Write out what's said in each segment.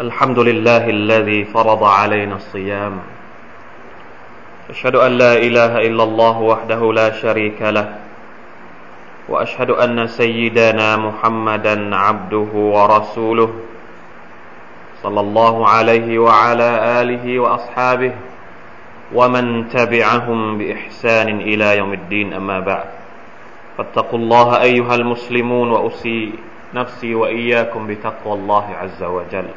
الحمد لله الذي فرض علينا الصيام. أشهد أن لا إله إلا الله وحده لا شريك له وأشهد أن سيدنا محمدا عبده ورسوله صلى الله عليه وعلى آله وأصحابه ومن تبعهم بإحسان إلى يوم الدين أما بعد. فاتقوا الله أيها المسلمون وأسي نفسي وإياكم بتقوى الله عز وجل.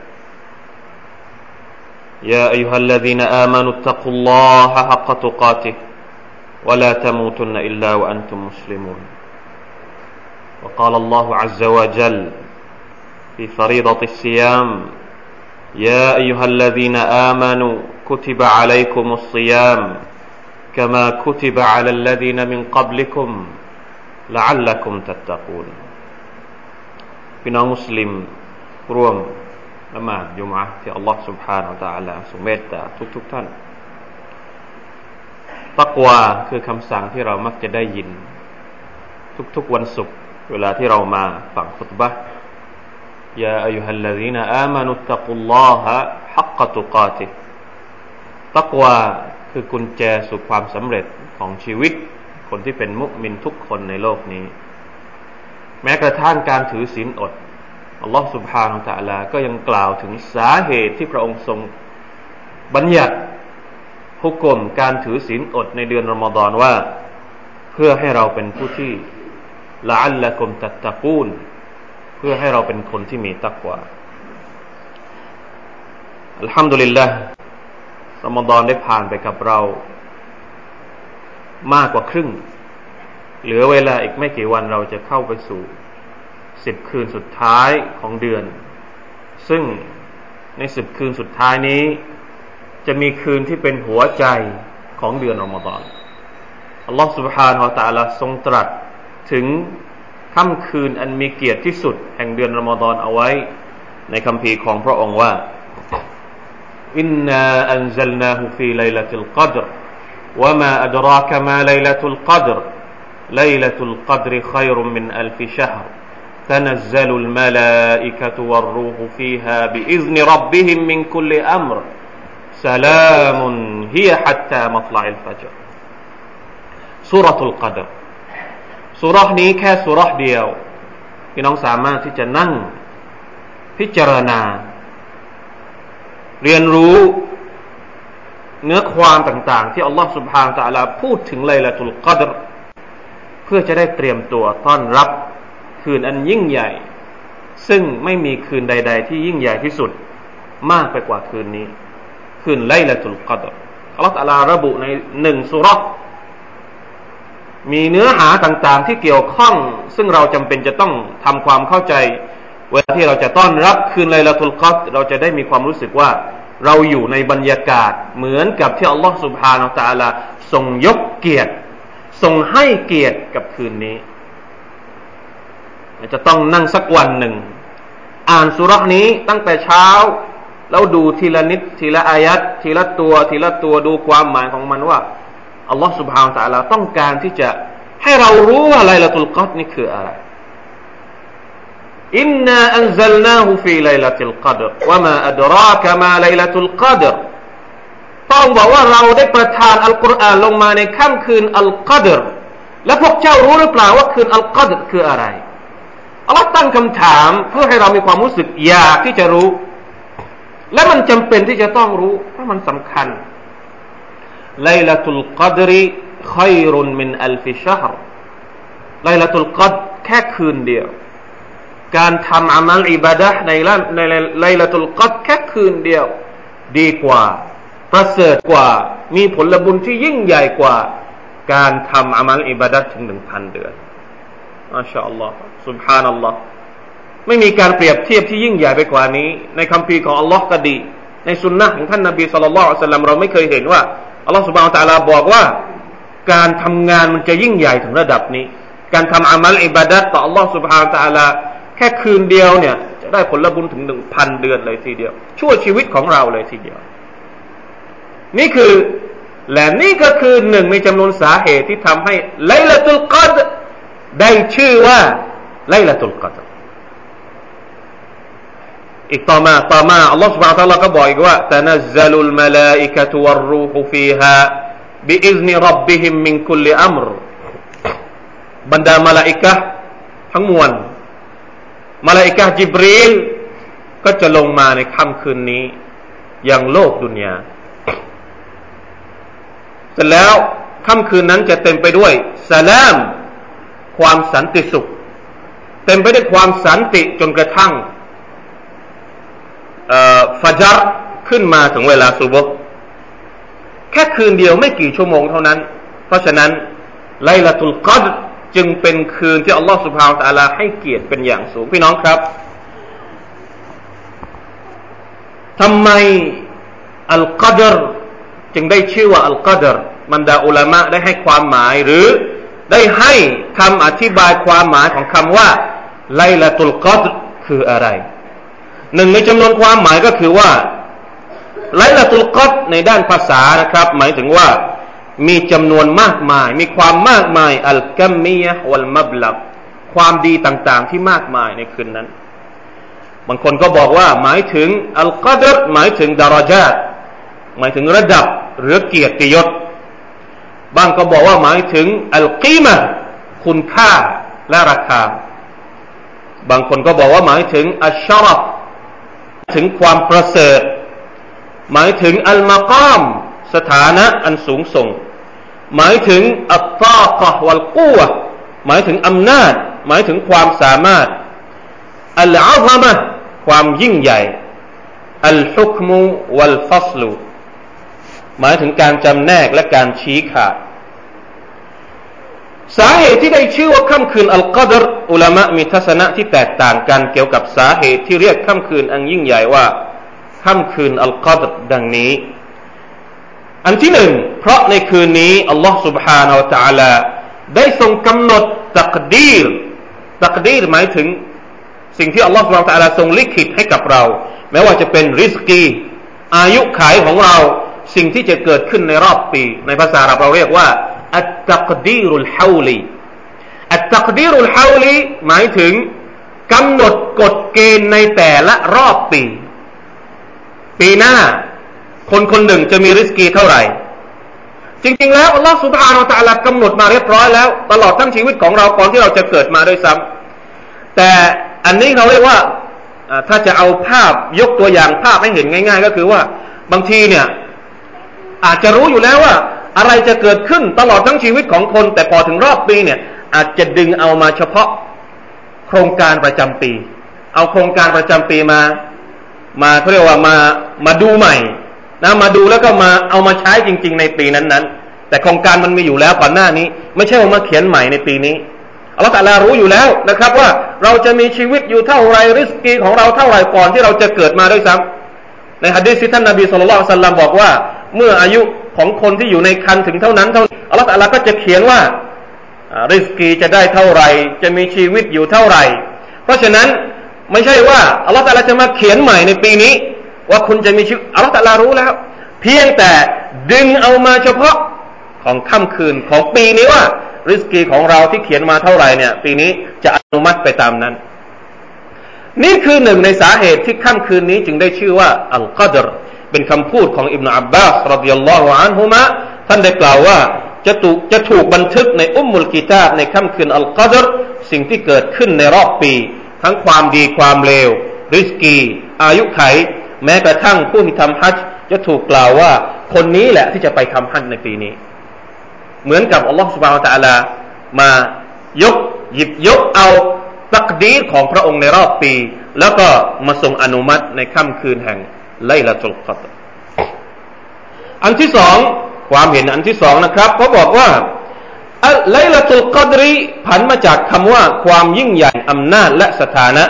يا أيها الذين آمنوا اتقوا الله حق تقاته ولا تموتن إلا وأنتم مسلمون وقال الله عز وجل في فريضة الصيام يا أيها الذين آمنوا كتب عليكم الصيام كما كتب على الذين من قبلكم لعلكم تتقون พี่น้องมุสลิมร่วม ละหมาดยุมะที่อัลลอฮ์ سبحانه และ تعالى ทรงเมตตาทุกๆทท่านตักวาคือคำสั่งที่เรามักจะได้ยิน ทุกๆวันศุกร์เวลาที่เรามาฟังฟุตบะยาอายุฮัลลดีนอามานุตตะกุลลอฮะฮักกตุกาติตักวาคือกุญแจสู่ความสำเร็จของชีวิต คนที่เป็นมุสลิมทุกคนในโลกนี้ แม้กระทั่งการถือศีลอด อัลลอฮฺสุบฮานุตะลา ก็ยังกล่าวถึงสาเหตุที่พระองค์ทรง บัญญัติฮุกกลมการถือศีลอดในเดือนรอมฎอนว่า เพื่อให้เราเป็นผู้ที่ละอัลละกมตัตตะกูล เพื่อให้เราเป็นคนที่มีตักวาอัลฮัมดุลิลละรอมฎอนได้ผ่านไปกับเรา มากกว่าครึ่ง เหลือเวลาอีกไม่กี่วันเราจะเข้าไปสู่ สิบคืนสุดท้ายของเดือน ซึ่งในสิบคืนสุดท้ายนี้ จะมีคืนที่เป็นหัวใจของเดือนอมฎอนอัลลอฮฺ سبحانه และ تعالى ทรงตรัสถึงค่ำคืนอันมีเกียรติที่สุด แห่งเดือนอมฎอนเอาไว้ ในคำพีของพระองค์ว่าอินนาอันซัลนาฮูฟีไลลตุลกัดร وما أدراك ما ليلة القدر ليلة القدر خير من ألف شهر تنزل الملائكة والروح فيها بإذن ربهم من كل أمر سلام هي حتى مطلع الفجر سورة القدر สุรนี้แค่สุรเดียว พี่น้องสามารถที่จะนั่ง พิจารณา เรียนรู้ เนื้อความต่างๆ ที่อัลลอฮฺสุบฮานตะลาพูดถึงไลลาตุลกัดรเพื่อจะได้เตรียมตัวต้อนรับ คืนอันยิ่งใหญ่ ซึ่งไม่มีคืนใด ๆ ที่ยิ่งใหญ่ที่สุดมากไปกว่าคืนนี้ คืนไลลาตุลกัดอัลลอฮฺตะลาระบุในหนึ่งสุรมีเนื้อหาต่างๆ ที่เกี่ยวข้อง ซึ่งเราจำเป็นจะต้องทำความเข้าใจ เวลาที่เราจะต้อนรับคืนไลลาตุลกัดเราจะได้มีความรู้สึกว่าเราอยู่ในบรรยากาศเหมือนกับที่อัลลอฮฺสุบฮานาตะลาทรงยกเกียรติทรงให้เกียรติกับคืนนี้ จะต้องนั่งสักวันหนึ่ง อ่านสุรษนี้ตั้งแต่เช้า แล้วดูทีละนิดทีละอายัดทีละตัวทีละตัวดูความหมายของมันว่าอัลลอฮ์สุบฮานตะลาต้องการที่จะให้เรารู้ว่าไลละตุลกอดนี่คืออะไรإنا أنزلناه في ليلة القدر وما أدراك ما ليلة القدرต้องบอกว่าเราได้ประทานอัลกุรอานลงมาในค่ำคืนอัลกอดร์และพวกเจ้ารู้หรือเปล่าว่าคืนอัลกอดร์คืออะไร อัลลอฮ์ตั้งคำถามเพื่อให้เรามีความรู้สึกอยากที่จะรู้ และมันจำเป็นที่จะต้องรู้ เพราะมันสำคัญไลลาตุลกัดรีขัยรุนมินอัลฟิชฮรไลลาตุลกัดแค่คืนเดียว การทำอามัลอิบาดะในในไลลาตุลกัดแค่คืนเดียว ดีกว่า ประเสริฐกว่า มีผลบุญที่ยิ่งใหญ่กว่า การทำอามัลอิบาดะถึงหนึ่งพันเดือน อัลลอฮลอฮ์สุบฮานัลลอฮ์ไม่มีการเปรียบเทียบที่ยิ่งใหญ่ไปกว่านี้ ในคัมภีร์ของอัลลอฮ์ก็ดี ในสุนนะของท่านนาบีสุลต่านอัลสลัมเราไม่เคยเห็นว่าอัลลอฮ์สุบฮานะตะลาบอกว่า การทำงานมันจะยิ่งใหญ่ถึงระดับนี้ การทำอามัลอิบาดัตต่ออัลลอฮ์สุบฮานะตะลาแค่คืนเดียวเนี่ย จะได้ผลบุญถึงหนึ่งพันเดือนเลยทีเดียว ชั่วชีวิตของเราเลยทีเดียว นี่คือและนี่ก็คือหนึ่งในจำนวนสาเหตุที่ทำให้ไลละตุลกัด ได้ชื่อว่าไลละตุลกัดอีกต่อมาต่อมาอัลลอฮฺสุบะฮฺตะลาก็บอกอีกว่าتنزل الملائكة والروح فيها بإذن ربهم من كل أمرบรรดามาลาอิกะทั้งมวลมาลาอิกะจิบรีลก็จะลงมาในค่ำคืนนี้อย่างโลกดุนยาเสร็จแล้วค่ำคืนนั้นจะเต็มไปด้วยสลาม ความสันติสุข เต็มไปด้วยความสันติจนกระทั่งฟัจรขึ้นมาถึงเวลาซุบกแค่คืนเดียวไม่กี่ชั่วโมงเท่านั้น เพราะฉะนั้นไลลาตุลกัดจึงเป็นคืนที่อัลลอฮฺสุบฮาวตะลาให้เกียรติเป็นอย่างสูงพี่น้องครับทำไมอัลกัดรจึงได้ชื่อว่าอัลกัดรบรรดาอุลามะได้ให้ความหมายหรือ ได้ให้คำอธิบายความหมายของคำว่าไลลาตุลกัดคืออะไร หนึ่งในจำนวนความหมายก็คือว่าไลลาตุลกัดในด้านภาษานะครับ หมายถึงว่ามีจำนวนมากมาย มีความมากมายอัลกัมมียะวัลมับลับความดีต่างๆที่มากมายในคืนนั้น บางคนก็บอกว่าหมายถึงอัลกัดรหมายถึงดารจาตหมายถึงระดับหรือเกียรติยศ บางก็บอกว่าหมายถึงอัลกีมะคุณค่าและราคา บางคนก็บอกว่าหมายถึงอัชชารฟถึงความประเสริฐ หมายถึงอัลมากามสถานะอันสูงส่ง หมายถึงอัตตากะวัลกูวหมายถึงอำนาจ หมายถึงความสามารถอัลอาซามะความยิ่งใหญ่อัลฮุกมุวัลฟัสลูหมายถึงการจำแนกและการชี้ขาด สาเหตุที่ได้ชื่อว่าค่ำคืนอัลกัดรอุลามะมีทัศนะที่แตกต่างกันเกี่ยวกับสาเหตุที่เรียกค่ำคืนอันยิ่งใหญ่ว่าค่ำคืนอัลกัดรดังนี้ อันที่หนึ่งเพราะในคืนนี้อัลลอฮ์ سبحانه และ تعالى ได้ทรงกำหนดตักดีรตักดีรหมายถึง สิ่งที่อัลลอฮ์ سبحانه และ تعالى ทรงลิขิตให้กับเรา แม้ว่าจะเป็นริสกี อายุขายของเรา สิ่งที่จะเกิดขึ้นในรอบปี ในภาษาเราเรียกว่า อัตตักดีรุลฮาวลีอัตตักดีรุลฮาวลีหมายถึงกำหนดกฎเกณฑ์ในแต่ละรอบปี ปีหน้า คนคนหนึ่งจะมีริสกีเท่าไหร่ จริง ๆ แล้วอัลลอฮฺสุบฮานาอัลลอฮฺกำหนดมาเรียบร้อยแล้ว ตลอดทั้งชีวิตของเราก่อนที่เราจะเกิดมาด้วยซ้ำแต่อันนี้เขาเรียกว่าถ้าจะเอาภาพยกตัวอย่างภาพให้เห็นง่าย ๆ ก็คือว่าบางทีเนี่ย อาจจะรู้อยู่แล้วว่า อะไรจะเกิดขึ้นตลอดทั้งชีวิตของคน แต่พอถึงรอบปีเนี่ย อาจจะดึงเอามาเฉพาะโครงการประจำปี เอาโครงการประจำปีมา มาเขาเรียกว่ามามาดูใหม่นะมาดูแล้วก็มาเอามาใช้จริง ๆ ในปีนั้นๆ แต่โครงการมันมีอยู่แล้วก่อนหน้านี้ ไม่ใช่ว่ามาเขียนใหม่ในปีนี้อัลลอฮฺตาลารู้อยู่แล้วนะครับ ว่าเราจะมีชีวิตอยู่เท่าไรริสกีของเราเท่าไรก่อนที่เราจะเกิดมาด้วยซ้ำในฮะดีษที่ท่านนบีสุลต่านบอกว่า เมื่ออายุ ของคนที่อยู่ในคันถึงเท่านั้นเท่าอัลลอฮฺก็จะเขียนว่าริสกีจะได้เท่าไหร่ จะมีชีวิตอยู่เท่าไหร่ เพราะฉะนั้นไม่ใช่ว่าอัลลอฮฺจะมาเขียนใหม่ในปีนี้ ว่าคุณจะมีชีวิตอัลลอฮฺรู้แล้ว เพียงแต่ดึงเอามาเฉพาะของค่ำคืนของปีนี้ว่า ริสกีของเราที่เขียนมาเท่าไหร่เนี่ย ปีนี้จะอนุมัติไปตามนั้น นี่คือหนึ่งในสาเหตุที่ค่ำคืนนี้จึงได้ชื่อว่าอัลกัดร เป็นคำพูดของอิบนาอับบาสรดิยัลลอฮุอันฮุมะท่านได้กล่าวว่าจะถูกจะถูกบันทึกในอุมมุลกิตาบในค่ำคืนอัลกัดรสิ่งที่เกิดขึ้นในรอบปี ทั้งความดีความเลว ริสกี อายุไข แม้กระทั่งผู้ที่ทำฮัจจะถูกกล่าวว่า คนนี้แหละที่จะไปทำฮัจในปีนี้ เหมือนกับอัลลอฮฺสุบฮานตะอัลามายกหยิบยกเอาตักดีของพระองค์ในรอบปี แล้วก็มาทรงอนุมัติในค่ำคืนแห่ง ไลละตุลกัดอันที่สองความเห็นอันที่สองนะครับเขาบอกว่าไลละตุลกัดรีผันมาจากคำว่า ความยิ่งใหญ่อำนาจและสถานะ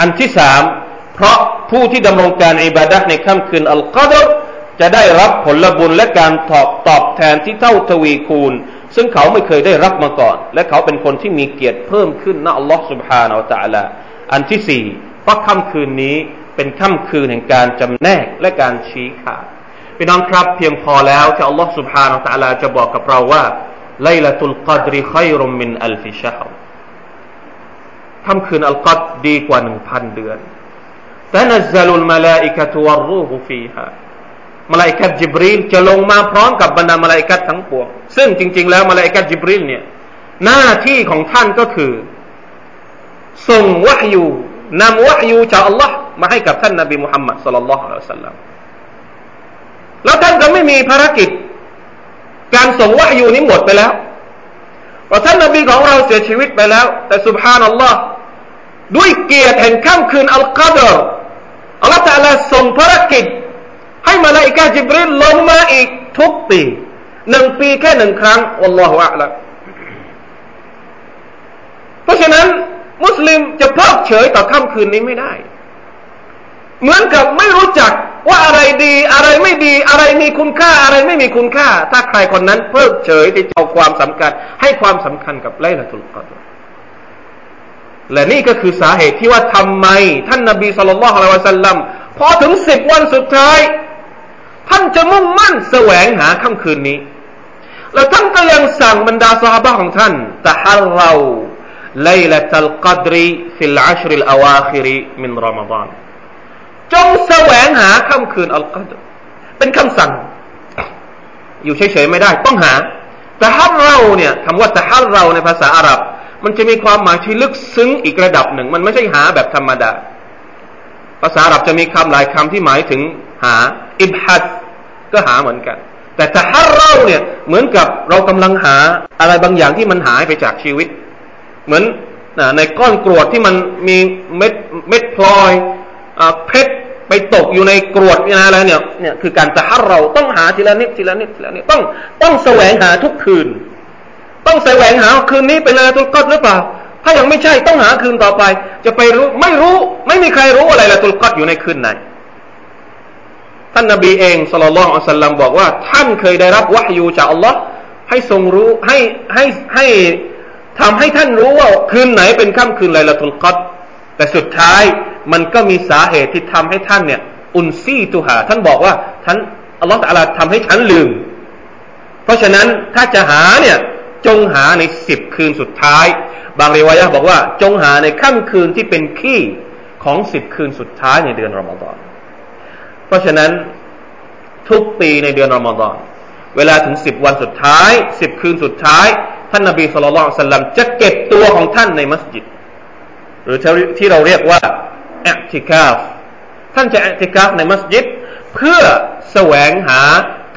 อันที่สามเพราะผู้ที่ดำรงการอิบาดะในค่ำคืนอัลกัดรจะได้รับผลบุญและการตอบตอบแทนที่เท่าทวีคูณ ซึ่งเขาไม่เคยได้รับมาก่อน และเขาเป็นคนที่มีเกียรติเพิ่มขึ้นนะอัลลอฮ์ سبحانه และ تعالى อันที่สี่เพราะค่ำคืนนี้ เป็นค่ำคืนแห่งการจำแนกและการชี้ขาดพี่น้องครับเพียงพอแล้วที่อัลลอฮ์สุบฮานาอัลลอฮฺจะบอกกับเราว่าليلة القدر خير من ألف شهرค่ำคืนอัลกัดดีกว่าหนึ่งพันเดือนتنزل الملائكة والروح فيهاมาลาอิกะจิบรีลจะลงมาพร้อมกับบรรดามาลาอิกะทั้งปวงซึ่งจริง ๆ แล้วมาลาอิกะจิบรีลเนี่ยหน้าที่ของท่านก็คือ ส่งวะฮยูนำวะฮยูจากอัลลอฮ์ มาให้กับท่านนบีมุฮัมมัดสุลลัลลอฮุอะลัยฮิสัลลัมแล้วท่านก็ไม่มีภารกิจ การส่งวะยูนี้หมดไปแล้วเพราะท่านนบีของเราเสียชีวิตไปแล้ว แต่สุบฮานัลลอฮ์ด้วยเกียรติแห่งค่ำคืนอัลกัดรอัลลอฮฺตะลาส่งภารกิจ ให้มาลาอิกาจิบริลลงมาอีกทุกปีหนึ่งปีแค่หนึ่งครั้งวัลลอฮฺอัลลอฮเพราะฉะนั้น มุสลิมจะเพิกเฉยต่อค่ำคืนนี้ไม่ได้ เหมือนกับไม่รู้จักว่าอะไรดีอะไรไม่ดีอะไรมีคุณค่าอะไรไม่มีคุณค่า ถ้าใครคนนั้นเพิกเฉยที่จะเอาความสำคัญ ให้ความสำคัญกับไลลาตุลกอดและนี่ก็คือสาเหตุที่ว่าทำไม ท่านนบีสุลต่านละฮ์อะละสัลลัมพอถึงสิบวันสุดท้าย ท่านจะมุ่งมั่นแสวงหาค่ำคืนนี้ แล้วท่านก็ยังสั่งบรรดาสหายของท่านتحروا ليلة القدر في العشر الأواخر من رمضان จงแสวงหาค่ำคืนอัลกัดเป็นคำสั่ง อยู่เฉยๆไม่ได้ ต้องหาتحرواเนี่ยคำว่าتحرواในภาษาอาหรับ มันจะมีความหมายที่ลึกซึ้งอีกระดับหนึ่ง มันไม่ใช่หาแบบธรรมดา ภาษาอาหรับจะมีคำหลายคำที่หมายถึงหา อิบฮัดก็หาเหมือนกัน แต่แต่ฮัรเราเนี่ยเหมือนกับเรากำลังหาอะไรบางอย่างที่มันหายไปจากชีวิต เหมือนในก้อนกรวดที่มันมีเม็ดเม็ดพลอย เพชรไปตกอยู่ในกรวดอะไรเนี่ยเนี่ยคือการตะฮัรเราต้องหาทีละนิดทีละนิดทีละนิดต้องต้องแสวงหาทุกคืน ต้องแสวงหาคืนนี้เป็นอะไรตุลกอดหรือเปล่า ถ้ายังไม่ใช่ต้องหาคืนต่อไป จะไปรู้ไม่รู้ไม่มีใครรู้อะไรละตุลกอดอยู่ในคืนไหนท่านนบีเองสุลต่านอัลสลัมบอกว่า ท่านเคยได้รับวะฮยูจากอัลลอฮ์ให้ทรงรู้ให้ให้ให้ทำให้ท่านรู้ว่าคืนไหนเป็นค่ำคืนไลลาตุลกัดแต่สุดท้าย มันก็มีสาเหตุที่ทำให้ท่านเนี่ย อุนซีตุหา ท่านบอกว่าท่านอัลลอฮฺตะลาทำให้ฉันลืม เพราะฉะนั้นถ้าจะหาเนี่ยจงหาในสิบคืนสุดท้าย บางเรวายะบอกว่า จงหาในค่ำคืนที่เป็นขี้ของสิบคืนสุดท้ายในเดือนรอมฎอนเพราะฉะนั้นทุกปีในเดือนรอมฎอนเวลาถึงสิบวันสุดท้ายสิบคืนสุดท้าย ท่านนบีสุลต่านสัลลัมจะเก็บตัวของท่านในมัสยิด หรือที่เราเรียกว่า อติกาฟท่านจะแอติกาฟในมัสยิดเพื่อแสวงหา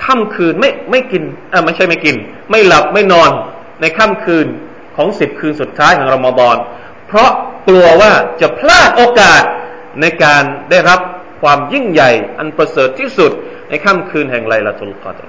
ค่ำคืนไม่ไม่กินอ่าไม่ใช่ไม่กิน ไม่หลับไม่นอนในค่ำคืนของสิบคืนสุดท้ายของรอมฎอนเพราะกลัวว่าจะพลาดโอกาสในการได้รับความยิ่งใหญ่อันประเสริฐที่สุดในค่ำคืนแห่งไลลาตุลกอดร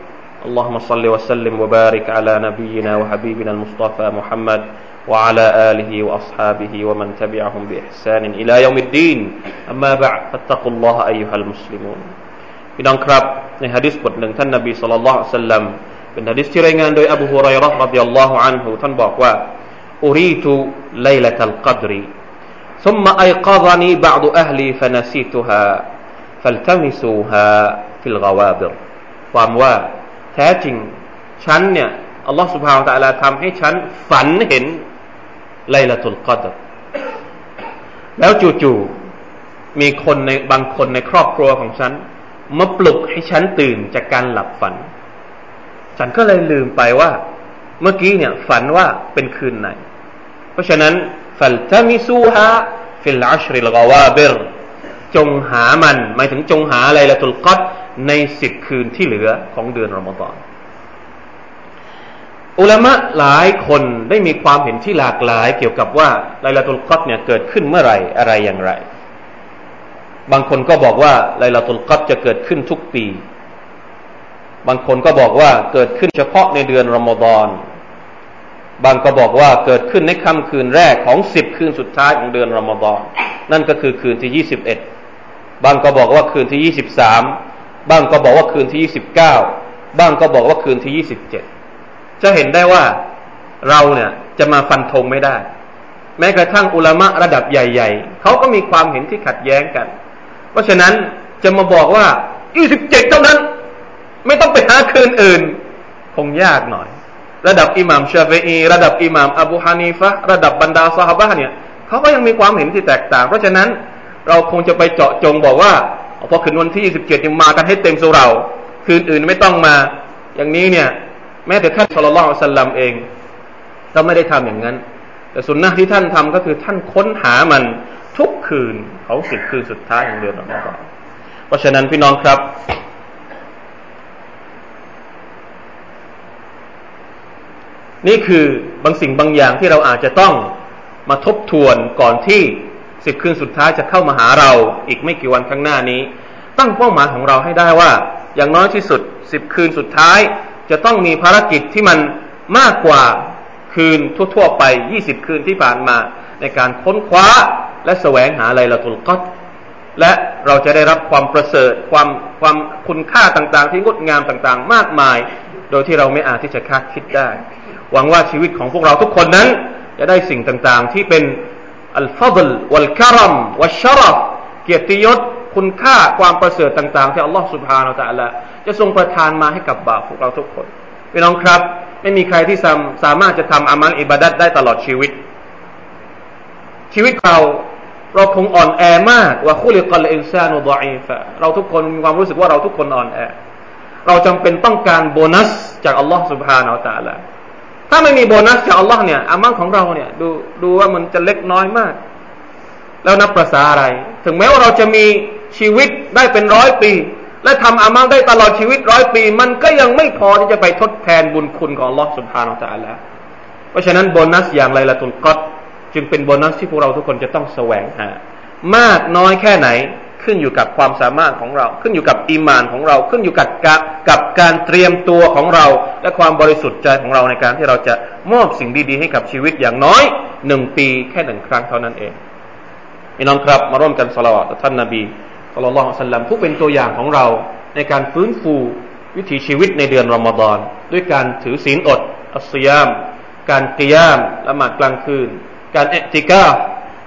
اللهم صل وسلم وبارك على نبينا وحبيبنا المصطفى محمد وعلى آله وأصحابه ومن تبعهم بإحسان إلى يوم الدين أما بعد فاتقوا الله أيها المسلمون พี่น้องครับในฮะดิษบทหนึ่งท่านนบีสุลต่านสัลลัมเป็นฮะดิษที่รายงานโดยอบูฮุไรรห์รดิยัลลอฮุอันฮุท่านบอกว่าอุรีตุไลลตัลกัดรี ثم أيقظني بعض أهلي فنسيتها فالتمسوها في الغوابر ความว่า แท้จริง ฉันเนี่ยอัลลอฮฺสุบฮานตะลาทำให้ฉันฝันเห็นไลลาตุลกอดแล้วจู่ๆมีคนในบางคนในครอบครัวของฉัน มาปลุกให้ฉันตื่นจากการหลับฝัน ฉันก็เลยลืมไปว่า เมื่อกี้เนี่ยฝันว่าเป็นคืนไหน เพราะฉะนั้นفالتمسوها في العشر الغوابرจงหามันหมายถึงจงหาไลลาตุลกอด ในสิบคืนที่เหลือของเดือนรอมฎอนอุลามะหลายคนได้มีความเห็นที่หลากหลาย เกี่ยวกับว่าไลลาตุลกัดเนี่ยเกิดขึ้นเมื่อไหร่อะไรอย่างไร บางคนก็บอกว่าไลลาตุลกัดจะเกิดขึ้นทุกปี บางคนก็บอกว่าเกิดขึ้นเฉพาะในเดือนรอมฎอนบางก็บอกว่าเกิดขึ้นในค่ำคืนแรกของสิบคืนสุดท้ายของเดือนรอมฎอนนั่นก็คือคืนที่ยี่สิบเอ็ดบางก็บอกว่าคืนที่ยี่สิบสาม บางก็บอกว่าคืนที่ยี่สิบเก้าบางก็บอกว่าคืนที่ยี่สิบเจ็ดจะเห็นได้ว่าเราเนี่ยจะมาฟันธงไม่ได้ แม้กระทั่งอุลามะระดับใหญ่ ๆ เขาก็มีความเห็นที่ขัดแย้งกัน เพราะฉะนั้นจะมาบอกว่า 27 เท่านั้น ไม่ต้องไปหาคืนอื่น คงยากหน่อย ระดับอิหม่ามชาฟีอีระดับอิหม่ามอบูฮานีฟะระดับบรรดาซาฮาบะเนี่ยเขาก็ยังมีความเห็นที่แตกต่าง เพราะฉะนั้นเราคงจะไปเจาะจงบอกว่า พอคืนวันที่27ยังมากันให้เต็มสุเราคืนอื่นไม่ต้องมา อย่างนี้เนี่ย แม้แต่ท่านสุลต่านสัลลัมเองก็ไม่ได้ทำอย่างนั้น แต่สุนนะที่ท่านทำก็คือท่านค้นหามันทุกคืนเของสิบคืนสุดท้ายของเดือนรอมฎอนเพราะฉะนั้นพี่น้องครับนี่คือบางสิ่งบางอย่างที่เราอาจจะต้องมาทบทวนก่อนที่ สิบคืนสุดท้ายจะเข้ามาหาเราอีกไม่กี่วันข้างหน้านี้ ตั้งเป้าหมายของเราให้ได้ว่า อย่างน้อยที่สุดสิบคืนสุดท้าย จะต้องมีภารกิจที่มันมากกว่าคืนทั่ว ๆ ไป 20 คืนที่ผ่านมา ในการค้นคว้าและแสวงหาอะไรละตุลกัดและเราจะได้รับความประเสริฐความความคุณค่าต่างๆ ที่งดงามต่างๆ มากมาย โดยที่เราไม่อาจที่จะคาดคิดได้ หวังว่าชีวิตของพวกเราทุกคนนั้น จะได้สิ่งต่างๆ ที่เป็น อัลฟัดลวัลคารมวัชรฟเกียรติยศคุณค่าความประเสริฐต่างๆ ที่อัลลอฮฺสุบฮานาอัลลอฮฺจะทรงประทานมาให้กับบาปพวกเราทุกคนพี่น้องครับ ไม่มีใครที่สามารถจะทำอามัลอิบาดัดได้ตลอดชีวิต ชีวิตเราเราคงอ่อนแอมากว่าคุลิกลอินซานุดอีฟะเราทุกคนมีความรู้สึกว่าเราทุกคนอ่อนแอ เราจำเป็นต้องการโบนัสจากอัลลอฮ์สุบฮานาอัลลอฮฺ ถ้าไม่มีโบนัสจากอัลลอฮ์เนี่ยอามัลของเราเนี่ย ดูดูว่ามันจะเล็กน้อยมาก แล้วนับประษาอะไร ถึงแม้ว่าเราจะมีชีวิตได้เป็นร้อยปี และทำอามัลได้ตลอดชีวิตร้อยปี มันก็ยังไม่พอที่จะไปทดแทนบุญคุณของลอสุภาอัลลอฮฺเพราะฉะนั้นโบนัสอย่างไรละตุลกอดจึงเป็นโบนัสที่พวกเราทุกคนจะต้องแสวงหามากน้อยแค่ไหน ขึ้นอยู่กับความสามารถของเรา ขึ้นอยู่กับอีมานของเรา ขึ้นอยู่กับกับการเตรียมตัวของเรา และความบริสุทธิ์ใจของเราในการที่เราจะมอบสิ่งดี ๆ ให้กับชีวิตอย่างน้อยหนึ่งปีแค่หนึ่งครั้งเท่านั้นเองพี่น้องครับมาร่วมกันสละวะต่อท่านนาบีสัลลัลลอฮุสัลลัมผู้เป็นตัวอย่างของเราในการฟื้นฟูวิถีชีวิตในเดือนรอมฎอนด้วยการถือศีลอดอัสยาม การกิยามละหมาดกลางคืน การเอติกา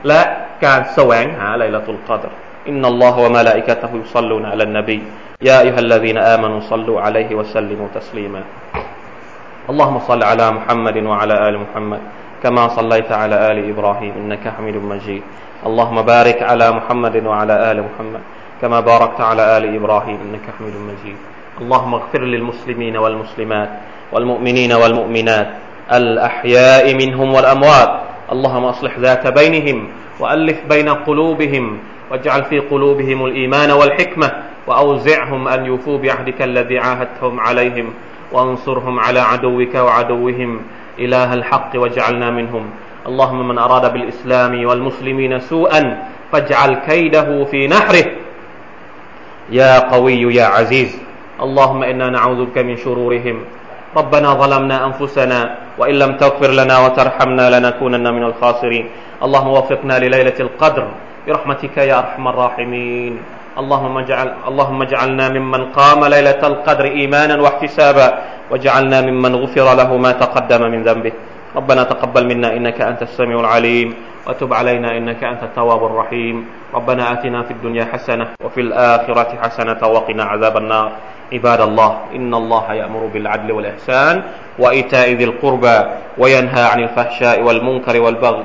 และการแสวงหาอะไรละตุลกอดร إن الله وملائكته يصلون على النبي. يا أيها الذين آمنوا صلوا عليه وسلموا تسليما. اللهم صل على محمد وعلى آل محمد كما صليت على آل إبراهيم إنك حميد مجيد. اللهم بارك على محمد وعلى آل محمد كما باركت على آل إبراهيم إنك حميد مجيد. اللهم اغفر للمسلمين والمسلمات والمؤمنين والمؤمنات الأحياء منهم والأموات. اللهم أصلح ذات بينهم وألف بين قلوبهم واجعل في قلوبهم الإيمان والحكمة وأوزعهم أن يوفوا بعهدك الذي عاهدتهم عليهم وانصرهم على عدوك وعدوهم إله الحق واجعلنا منهم. اللهم من أراد بالإسلام والمسلمين سوءا فاجعل كيده في نحره. يا قوي يا عزيز. اللهم إنا نعوذ بك من شرورهم. ربنا ظلمنا أنفسنا وإن لم تغفر لنا وترحمنا لنكونن من الخاسرين. اللهم وفقنا لليلة القدر برحمتك يا أرحم الراحمين. اللهم اجعل اللهم اجعلنا ممن قام ليلة القدر إيمانا واحتسابا وجعلنا ممن غفر له ما تقدم من ذنبه. ربنا تقبل منا إنك أنت السميع العليم وتب علينا إنك أنت التواب الرحيم. ربنا آتنا في الدنيا حسنة وفي الآخرة حسنة وقنا عذاب النار. عباد الله إن الله يأمر بالعدل والإحسان وإيتاء ذي القربى وينهى عن الفحشاء والمنكر والبغي.